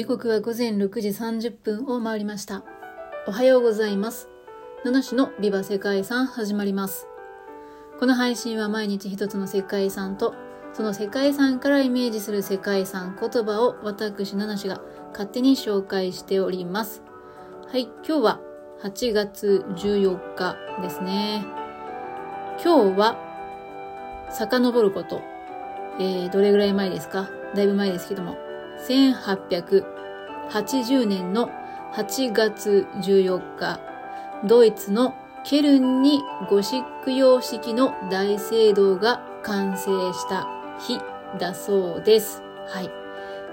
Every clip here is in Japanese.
時刻は午前6時30分を回りました。おはようございます。七種のビバ世界遺産始まります。この配信は毎日一つの世界遺産と、その世界遺産からイメージする世界遺産言葉を私七種が勝手に紹介しております。はい、今日は8月14日ですね。今日は遡ること、えー、どれぐらい前ですか？だいぶ前ですけども、1880年の8月14日、ドイツのケルンにゴシック様式の大聖堂が完成した日だそうです。はい。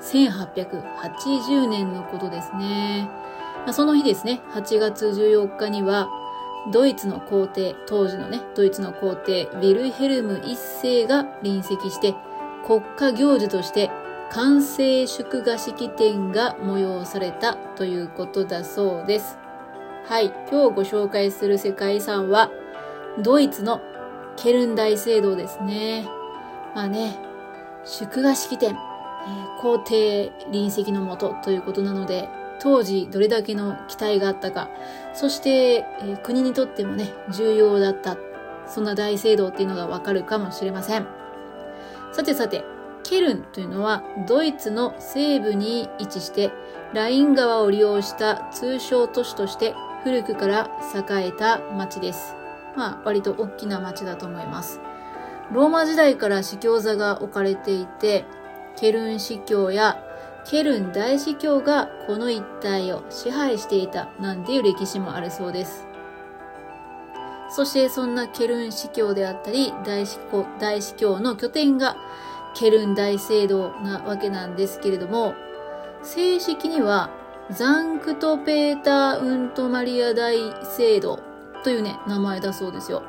1880年のことですね。まあ、その日ですね、8月14日には、ドイツの皇帝、当時のね、ドイツの皇帝、ウィルヘルム一世が臨席して、国家行事として完成祝賀式典が催されたということだそうです。はい、今日ご紹介する世界遺産は、ドイツのケルン大聖堂ですね。まあね、祝賀式典、えー、皇帝臨席のもとということなので、当時どれだけの期待があったか、そして、えー、国にとってもね、重要だった、そんな大聖堂っていうのがわかるかもしれません。さてさて、ケルンというのはドイツの西部に位置してライン川を利用した通商都市として古くから栄えた町です。まあ割と大きな町だと思います。ローマ時代から司教座が置かれていて、ケルン司教やケルン大司教がこの一帯を支配していたなんていう歴史もあるそうです。そしてそんなケルン司教であったり大司教大司教の拠点がケルン大聖堂なわけなんですけれども、正式にはザンクトペーター・ウント・マリア大聖堂というね、名前だそうですよ。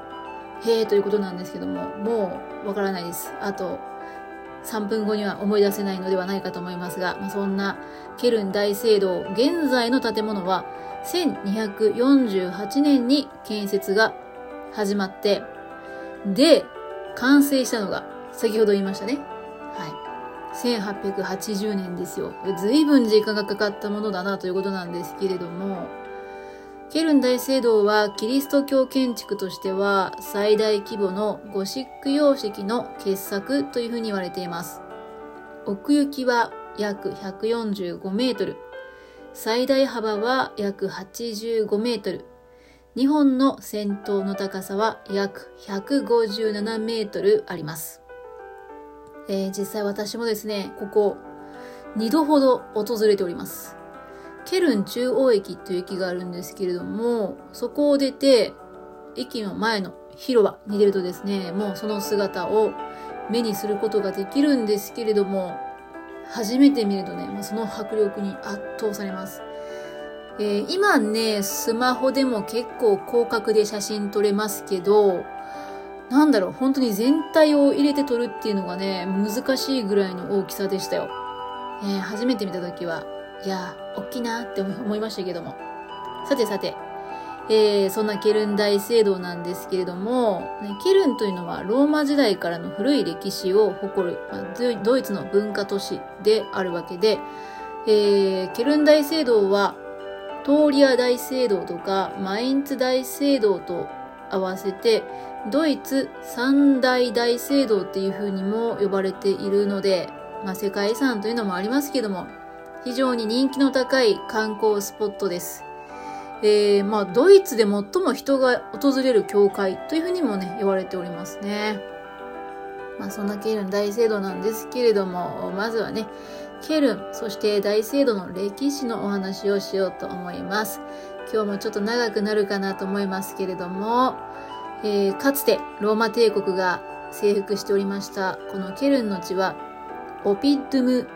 へえということなんですけども、もうわからないです。あと、3分後には思い出せないのではないかと思いますが、まあ、そんなケルン大聖堂、現在の建物は1248年に建設が始まって、で、完成したのが先ほど言いましたね。1880年ですよ。随分時間がかかったものだなということなんですけれども、ケルン大聖堂はキリスト教建築としては最大規模のゴシック様式の傑作というふうに言われています。奥行きは約145メートル。最大幅は約85メートル。日本の先頭の高さは約157メートルあります。えー、実際私もですね、ここ2度ほど訪れております。ケルン中央駅という駅があるんですけれども、そこを出て、駅の前の広場に出るとですね、もうその姿を目にすることができるんですけれども、初めて見るとね、もうその迫力に圧倒されます。えー、今ね、スマホでも結構広角で写真撮れますけど、なんだろう、本当に全体を入れて撮るっていうのがね、難しいぐらいの大きさでしたよ。えー、初めて見た時は、いやー、大きいなって思いましたけども。さてさて、えー、そんなケルン大聖堂なんですけれども、ね、ケルンというのはローマ時代からの古い歴史を誇る、まあ、ドイツの文化都市であるわけで、えー、ケルン大聖堂はトーリア大聖堂とかマインツ大聖堂と合わせてドイツ三大大聖堂っていう風にも呼ばれているので、まあ、世界遺産というのもありますけども非常に人気の高い観光スポットです。えー、まあドイツで最も人が訪れる教会というふうにもね言われておりますね。まあそんなケルン大聖堂なんですけれどもまずはねケルンそして大聖堂の歴史のお話をしようと思います。今日もちょっと長くなるかなと思いますけれども、えー、かつてローマ帝国が征服しておりましたこのケルンの地はオピッドゥム・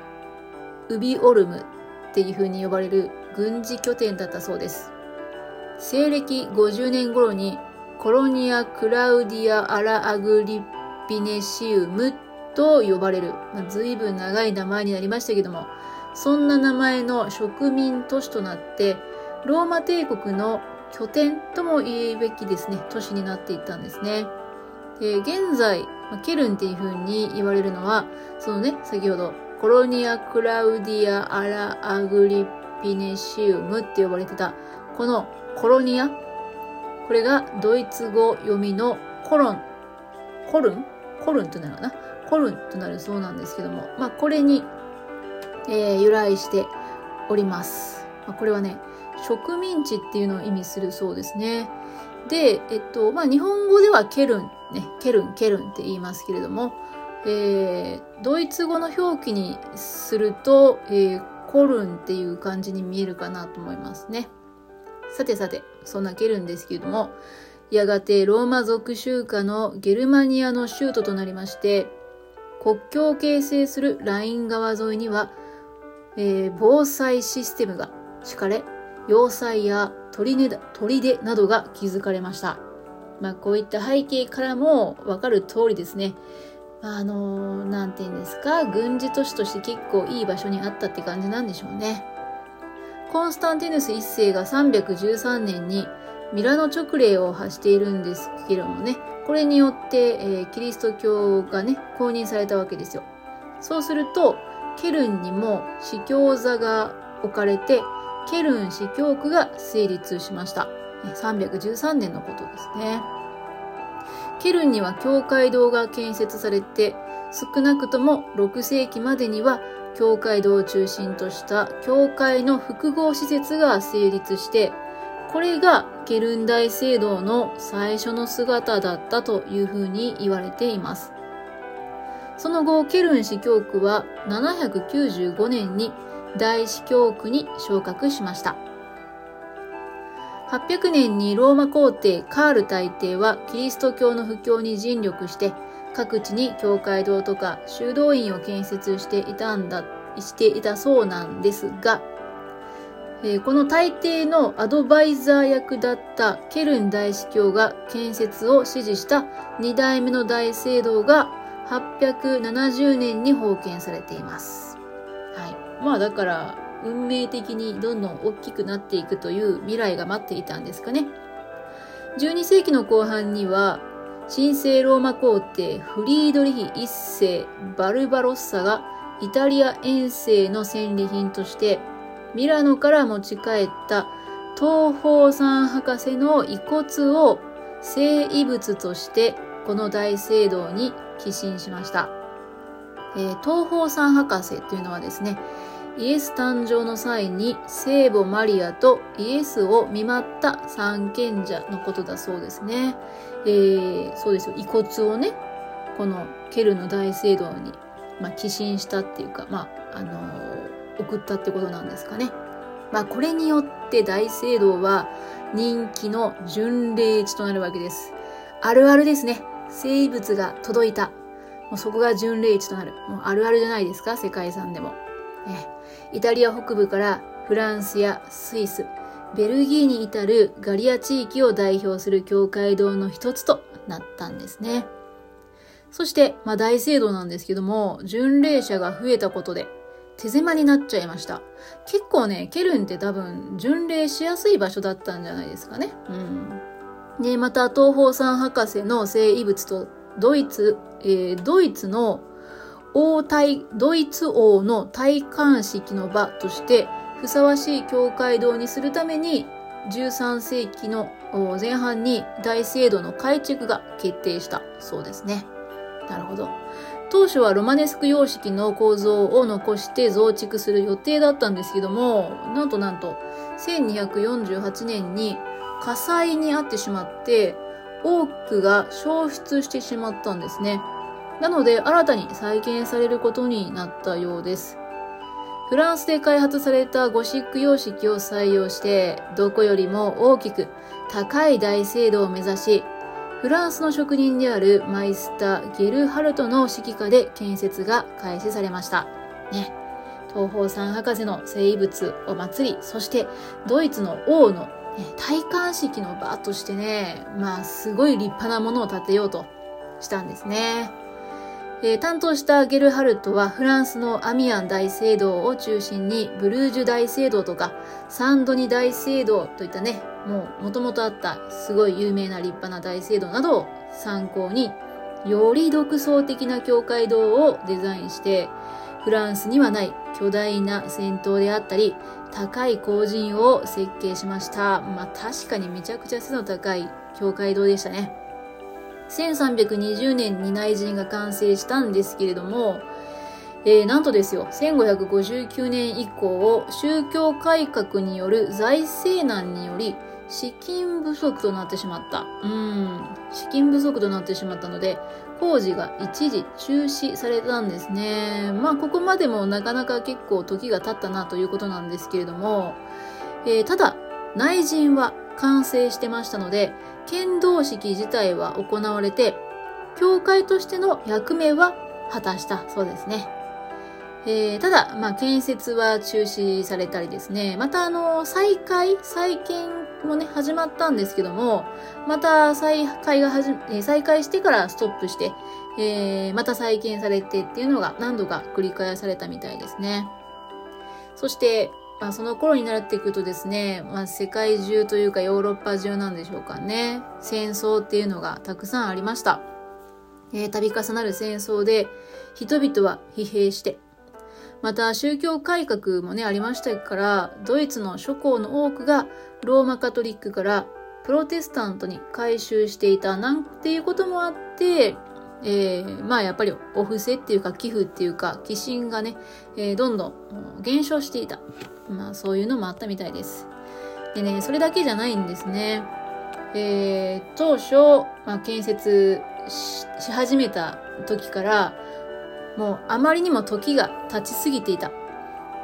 ウビオルムっていう風に呼ばれる軍事拠点だったそうです。西暦50年頃にコロニア・クラウディア・アラ・アグリピネシウムと呼ばれる、まあ、随分長い名前になりましたけども、そんな名前の植民都市となって、ローマ帝国の拠点とも言うべきですね、都市になっていったんですね。で現在、ケルンっていう風に言われるのは、そのね、先ほどコロニア・クラウディア・アラ・アグリピネシウムって呼ばれてた、このコロニア、これがドイツ語読みのコロン、コルン？コルンとなるかな？コルンとなるそうなんですけども、まあこれに、えー、由来しております。まあ、これはね、植民地っていうのを意味するそうですね。で、えっと、まあ日本語ではケルン、ね、ケルン、ケルンって言いますけれども、えー、ドイツ語の表記にすると、えー、コルンっていう感じに見えるかなと思いますね。さてさて、そんなケルンですけれども、やがてローマ属州下のゲルマニアの州都となりまして、国境を形成するライン川沿いには、えー、防災システムが敷かれ、要塞や砦などが築かれました。まあ、こういった背景からもわかる通りですね。あの、なんて言うんですか、軍事都市として結構いい場所にあったって感じなんでしょうね。コンスタンティヌス一世が313年にミラノ直令を発しているんですけどもね、これによって、えー、キリスト教がね、公認されたわけですよ。そうすると、ケルンにも司教座が置かれて、ケルン司教区が成立しました。313年のことですね。ケルンには教会堂が建設されて、少なくとも6世紀までには教会堂を中心とした教会の複合施設が成立して、これがケルン大聖堂の最初の姿だったというふうに言われています。その後、ケルン市教区は795年に大司教区に昇格しました。800年にローマ皇帝カール大帝はキリスト教の布教に尽力して各地に教会堂とか修道院を建設していたんだ、していたそうなんですが、え、この大帝のアドバイザー役だったケルン大司教が建設を指示した2代目の大聖堂が870年に封建されています。まあだから運命的にどんどん大きくなっていくという未来が待っていたんですかね。12世紀の後半には、神聖ローマ皇帝フリードリヒ一世バルバロッサがイタリア遠征の戦利品としてミラノから持ち帰った東方山博士の遺骨を聖遺物としてこの大聖堂に寄進しました。えー、東方山博士というのはですね、イエス誕生の際に聖母マリアとイエスを見舞った三賢者のことだそうですね。えー、そうですよ。遺骨をね、このケルの大聖堂に、まあ、寄進したっていうか、まあ、あのー、送ったってことなんですかね。まあ、これによって大聖堂は人気の巡礼地となるわけです。あるあるですね。生物が届いた。もうそこが巡礼地となる。もうあるあるじゃないですか、世界遺産でも。ね、イタリア北部からフランスやスイス、ベルギーに至るガリア地域を代表する教会堂の一つとなったんですね。そして、まあ大聖堂なんですけども、巡礼者が増えたことで手狭になっちゃいました。結構ね、ケルンって多分巡礼しやすい場所だったんじゃないですかね。うん。で、また東方三博士の聖遺物とドイツ、えー、ドイツの王体、ドイツ王の戴冠式の場としてふさわしい教会堂にするために13世紀の前半に大聖堂の改築が決定したそうですね。なるほど。当初はロマネスク様式の構造を残して増築する予定だったんですけども、なんとなんと1248年に火災に遭ってしまって多くが消失してしまったんですね。なので新たに再建されることになったようです。フランスで開発されたゴシック様式を採用して、どこよりも大きく高い大聖堂を目指し、フランスの職人であるマイスター・ゲルハルトの指揮下で建設が開始されました。ね。東方三博士の生物を祭り、そしてドイツの王の、戴冠式の場としてね、まあすごい立派なものを建てようとしたんですね。えー、担当したゲルハルトはフランスのアミアン大聖堂を中心にブルージュ大聖堂とかサンドニ大聖堂といったね、もう元々あったすごい有名な立派な大聖堂などを参考により独創的な教会堂をデザインしてフランスにはない巨大な戦闘であったり、高い工人を設計しました。まあ確かにめちゃくちゃ背の高い教会堂でしたね。1320年に内陣が完成したんですけれども、えー、なんとですよ、1559年以降、宗教改革による財政難により、資金不足となってしまった。うん、資金不足となってしまったので、工事が一時中止されたんですね。まあ、ここまでもなかなか結構時が経ったなということなんですけれども、えー、ただ、内陣は完成してましたので、剣道式自体は行われて、教会としての役目は果たしたそうですね。えー、ただ、まあ、建設は中止されたりですね。また、あの、再開、再建もね、始まったんですけども、また再開がはじ、えー、再開してからストップして、えー、また再建されてっていうのが何度か繰り返されたみたいですね。そして、まあ、その頃になっていくとですね、まあ、世界中というかヨーロッパ中なんでしょうかね。戦争っていうのがたくさんありました。えー、度重なる戦争で、人々は疲弊して、また宗教改革もね、ありましたから、ドイツの諸侯の多くがローマカトリックからプロテスタントに改宗していたなんていうこともあって、えー、まあやっぱりお布施っていうか寄付っていうか寄進がね、えー、どんどん減少していた。まあそういうのもあったみたいです。でね、それだけじゃないんですね。えー、当初、まあ、建設し始めた時から、もうあまりにも時が経ちすぎていた。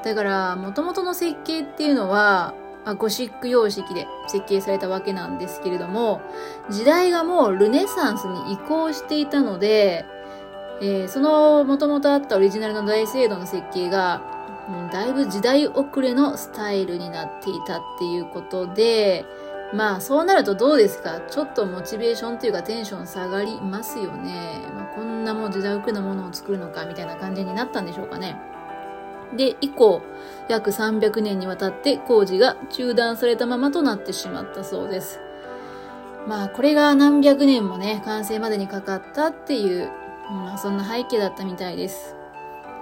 だから、元々の設計っていうのは、まあ、ゴシック様式で設計されたわけなんですけれども、時代がもうルネサンスに移行していたので、えー、その元々あったオリジナルの大聖堂の設計が、うん、だいぶ時代遅れのスタイルになっていたっていうことで、まあそうなるとどうですか？ちょっとモチベーションっていうかテンション下がりますよね。まあ、こんなもう時代遅れなものを作るのかみたいな感じになったんでしょうかね。で、以降、約300年にわたって工事が中断されたままとなってしまったそうです。まあこれが何百年もね、完成までにかかったっていう、まあそんな背景だったみたいです。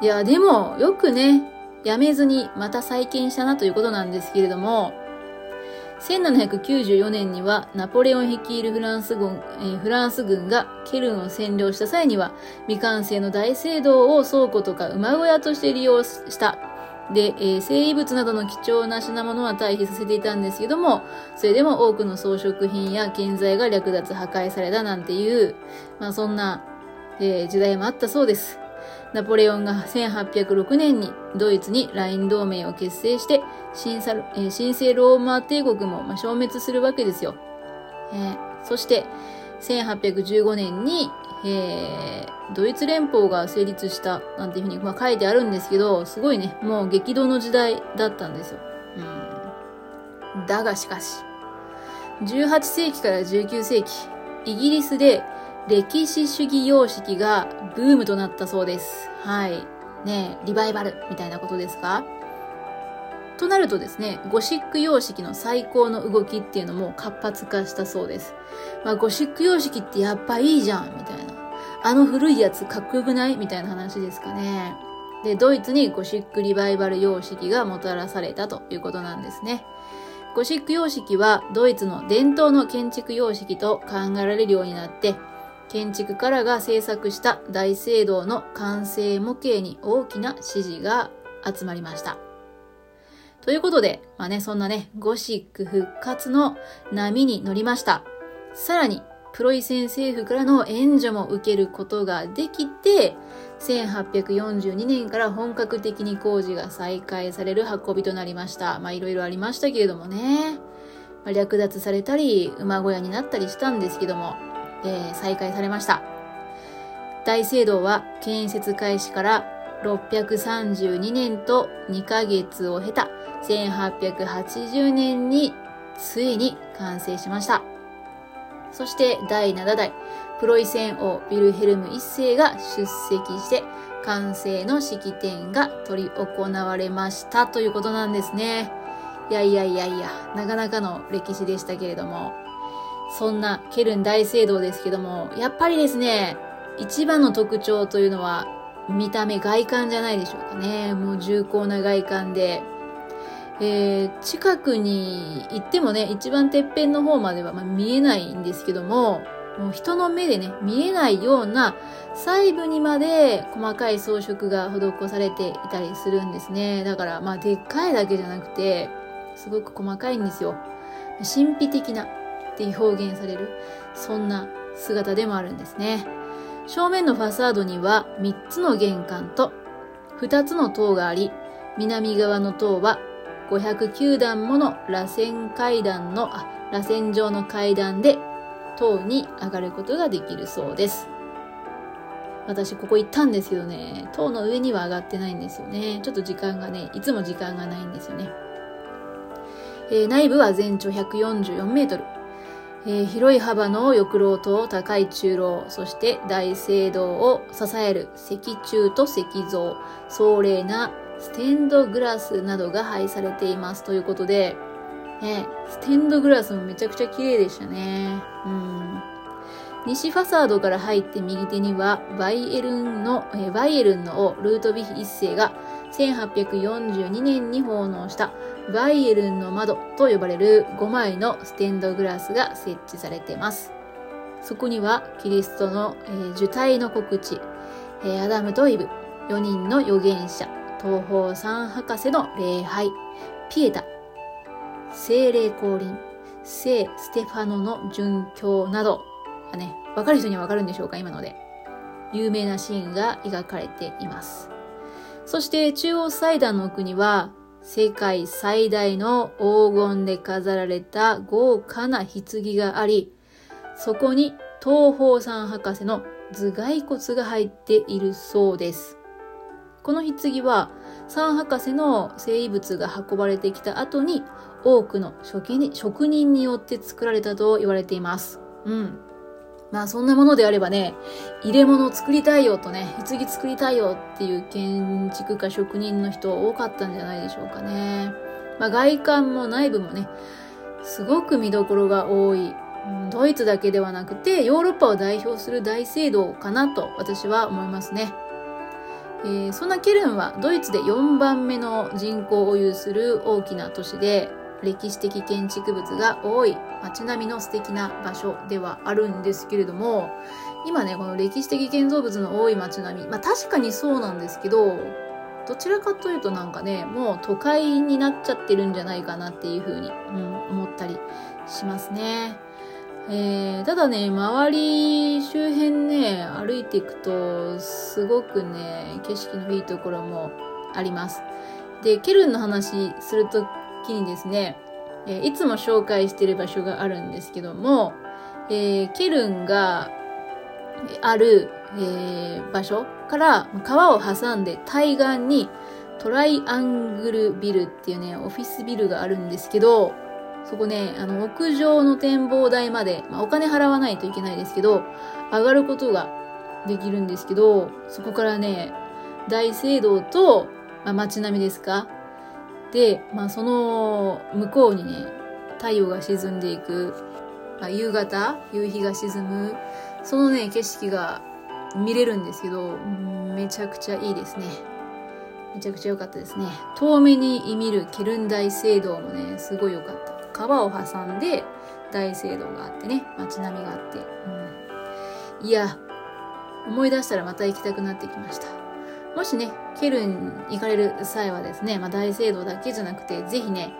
いや、でもよくね、やめずにまた再建したなということなんですけれども、1794年にはナポレオン率いるフランス軍、えー、フランス軍がケルンを占領した際には未完成の大聖堂を倉庫とか馬小屋として利用した。で、えー、生物などの貴重な品物は退避させていたんですけども、それでも多くの装飾品や建材が略奪破壊されたなんていう、まあそんな、えー、時代もあったそうです。ナポレオンが1806年にドイツにライン同盟を結成して、神聖神聖ローマ帝国も消滅するわけですよ。えー、そして、1815年に、えー、ドイツ連邦が成立したなんていうふうに、まあ、書いてあるんですけど、すごいね、もう激動の時代だったんですよ。うん、だがしかし、18世紀から19世紀、イギリスで歴史主義様式がブームとなったそうです。はい。ねリバイバルみたいなことですか？となるとですね、ゴシック様式の最高の動きっていうのも活発化したそうです。まあ、ゴシック様式ってやっぱいいじゃんみたいな。あの古いやつかっこよくないみたいな話ですかね。で、ドイツにゴシックリバイバル様式がもたらされたということなんですね。ゴシック様式はドイツの伝統の建築様式と考えられるようになって、建築家らが制作した大聖堂の完成模型に大きな支持が集まりました。ということで、まあね、そんなね、ゴシック復活の波に乗りました。さらに、プロイセン政府からの援助も受けることができて、1842年から本格的に工事が再開される運びとなりました。まあいろいろありましたけれどもね。まあ、略奪されたり、馬小屋になったりしたんですけども、えー、再開されました。大聖堂は建設開始から632年と2ヶ月を経た1880年についに完成しました。そして第7代プロイセン王ビルヘルム一世が出席して完成の式典が取り行われましたということなんですね。いやいやいやいや、なかなかの歴史でしたけれども。そんなケルン大聖堂ですけども、やっぱりですね、一番の特徴というのは、見た目、外観じゃないでしょうかね。もう重厚な外観で、えー、近くに行ってもね、一番てっぺんの方までは、まあ、見えないんですけども、もう人の目でね、見えないような細部にまで細かい装飾が施されていたりするんですね。だから、まあ、でっかいだけじゃなくて、すごく細かいんですよ。神秘的なって表現される、そんな姿でもあるんですね。正面のファサードには3つの玄関と2つの塔があり、南側の塔は509段もの螺旋階段の、あ、螺旋状の階段で塔に上がることができるそうです。私ここ行ったんですけどね、塔の上には上がってないんですよね。ちょっと時間がね、いつも時間がないんですよね。えー、内部は全長144メートル。えー、広い幅の翼廊と高い中廊、そして大聖堂を支える石柱と石像、壮麗なステンドグラスなどが配されていますということで、ね、ステンドグラスもめちゃくちゃ綺麗でしたね。うん。西ファサードから入って右手には、バイエルンの、えバイエルンの王、ルートビヒ一世が1842年に奉納したバイエルンの窓と呼ばれる5枚のステンドグラスが設置されています。そこにはキリストの、えー、受胎の告知、えー、アダムとイブ、4人の預言者、東方三博士の礼拝、ピエタ、精霊降臨、聖ステファノの殉教などがね、わかる人にはわかるんでしょうか今ので。有名なシーンが描かれています。そして中央祭壇の奥には、世界最大の黄金で飾られた豪華な棺があり、そこに東方三博士の頭蓋骨が入っているそうです。この棺は三博士の生物が運ばれてきた後に多くの職人によって作られたと言われています。うん。まあそんなものであればね、入れ物を作りたいよとね、棺作りたいよっていう建築家職人の人多かったんじゃないでしょうかね。まあ外観も内部もね、すごく見どころが多い。ドイツだけではなくて、ヨーロッパを代表する大聖堂かなと私は思いますね。えー、そんなケルンはドイツで4番目の人口を有する大きな都市で、歴史的建築物が多い街並みの素敵な場所ではあるんですけれども、今ね、この歴史的建造物の多い街並み、まあ確かにそうなんですけど、どちらかというとなんかね、もう都会になっちゃってるんじゃないかなっていうふうに、うん、思ったりしますね。えー、ただね、周り周辺ね、歩いていくと、すごくね、景色のいいところもあります。で、ケルンの話するときにですね、えいつも紹介してる場所があるんですけども、えー、ケルンがある、えー、場所から川を挟んで対岸にトライアングルビルっていうね、オフィスビルがあるんですけど、そこね、あの、屋上の展望台まで、まあ、お金払わないといけないですけど、上がることができるんですけど、そこからね、大聖堂と、まあ、街並みですかで、まあ、その向こうにね、太陽が沈んでいく、まあ、夕方、夕日が沈む、そのね、景色が見れるんですけど、めちゃくちゃいいですね。めちゃくちゃ良かったですね。遠目に見るケルン大聖堂もね、すごい良かった。川を挟んで大聖堂があってね、街並みがあって。うん、いや、思い出したらまた行きたくなってきました。もしね、ケルン行かれる際はですね、まあ、大聖堂だけじゃなくて、ぜひね、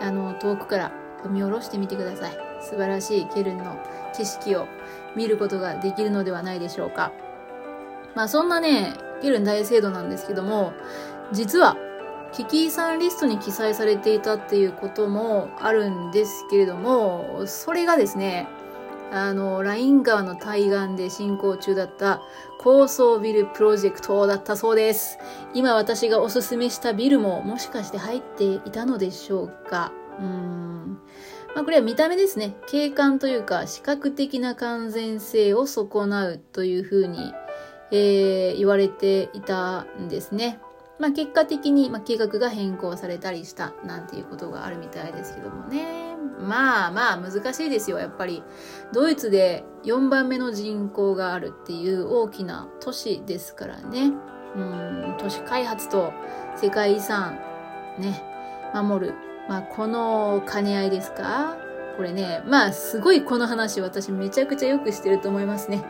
あの、遠くから見下ろしてみてください。素晴らしいケルンの景色を見ることができるのではないでしょうか。まあそんなね、ケルン大聖堂なんですけども、実は、危機遺産リストに記載されていたっていうこともあるんですけれども、それがですね、あの、ライン川の対岸で進行中だった高層ビルプロジェクトだったそうです。今私がおすすめしたビルももしかして入っていたのでしょうか？うーん。まあこれは見た目ですね。景観というか視覚的な完全性を損なうというふうに、えー、言われていたんですね。まあ結果的に、ま、計画が変更されたりしたなんていうことがあるみたいですけどもね。まあまあ難しいですよ、やっぱり。ドイツで4番目の人口があるっていう大きな都市ですからね。うん、都市開発と世界遺産、ね、守る。まあ、この兼ね合いですか？これね、まあ、すごいこの話私めちゃくちゃよくしてると思いますね。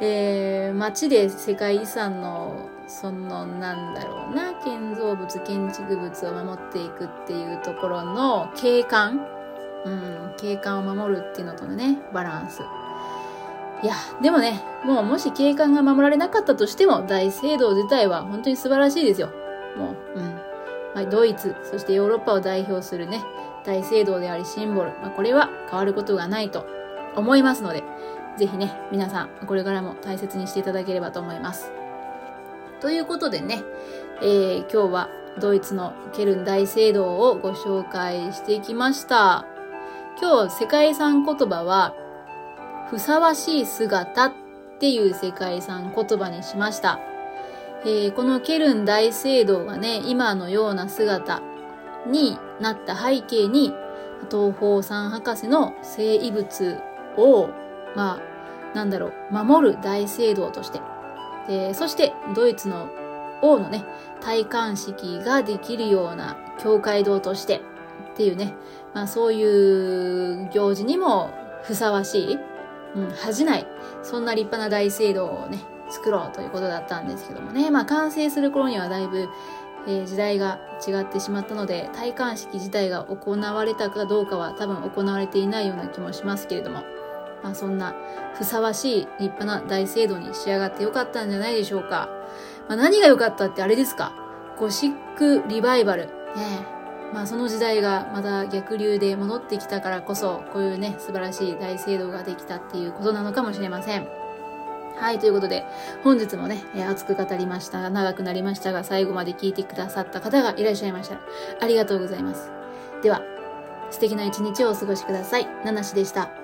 えー、街で世界遺産の、その、なんだろうな、建造物、建築物を守っていくっていうところの景観、うん、景観を守るっていうのとのね、バランス。いや、でもね、もうもし景観が守られなかったとしても、大聖堂自体は本当に素晴らしいですよ。もう、うん。まあ、ドイツ、そしてヨーロッパを代表するね、大聖堂でありシンボル。まあ、これは変わることがないと思いますので、ぜひね、皆さん、これからも大切にしていただければと思います。ということでね、えー、今日はドイツのケルン大聖堂をご紹介してきました。今日、世界遺産言葉は、ふさわしい姿っていう世界遺産言葉にしました。えー、このケルン大聖堂がね、今のような姿になった背景に、東方三博士の生遺物を、まあ、なんだろう、守る大聖堂として、でそしてドイツの王のね、戴冠式ができるような教会堂としてっていうね、まあそういう行事にもふさわしい、うん、恥じない、そんな立派な大聖堂をね、作ろうということだったんですけどもね、まあ完成する頃にはだいぶ、えー、時代が違ってしまったので、戴冠式自体が行われたかどうかは多分行われていないような気もしますけれども、まあそんなふさわしい立派な大聖堂に仕上がってよかったんじゃないでしょうか。まあ何が良かったってあれですかゴシックリバイバル。ねまあその時代がまた逆流で戻ってきたからこそ、こういうね、素晴らしい大聖堂ができたっていうことなのかもしれません。はい、ということで、本日もね、え熱く語りましたが、長くなりましたが、最後まで聞いてくださった方がいらっしゃいました。ありがとうございます。では、素敵な一日をお過ごしください。ナナシでした。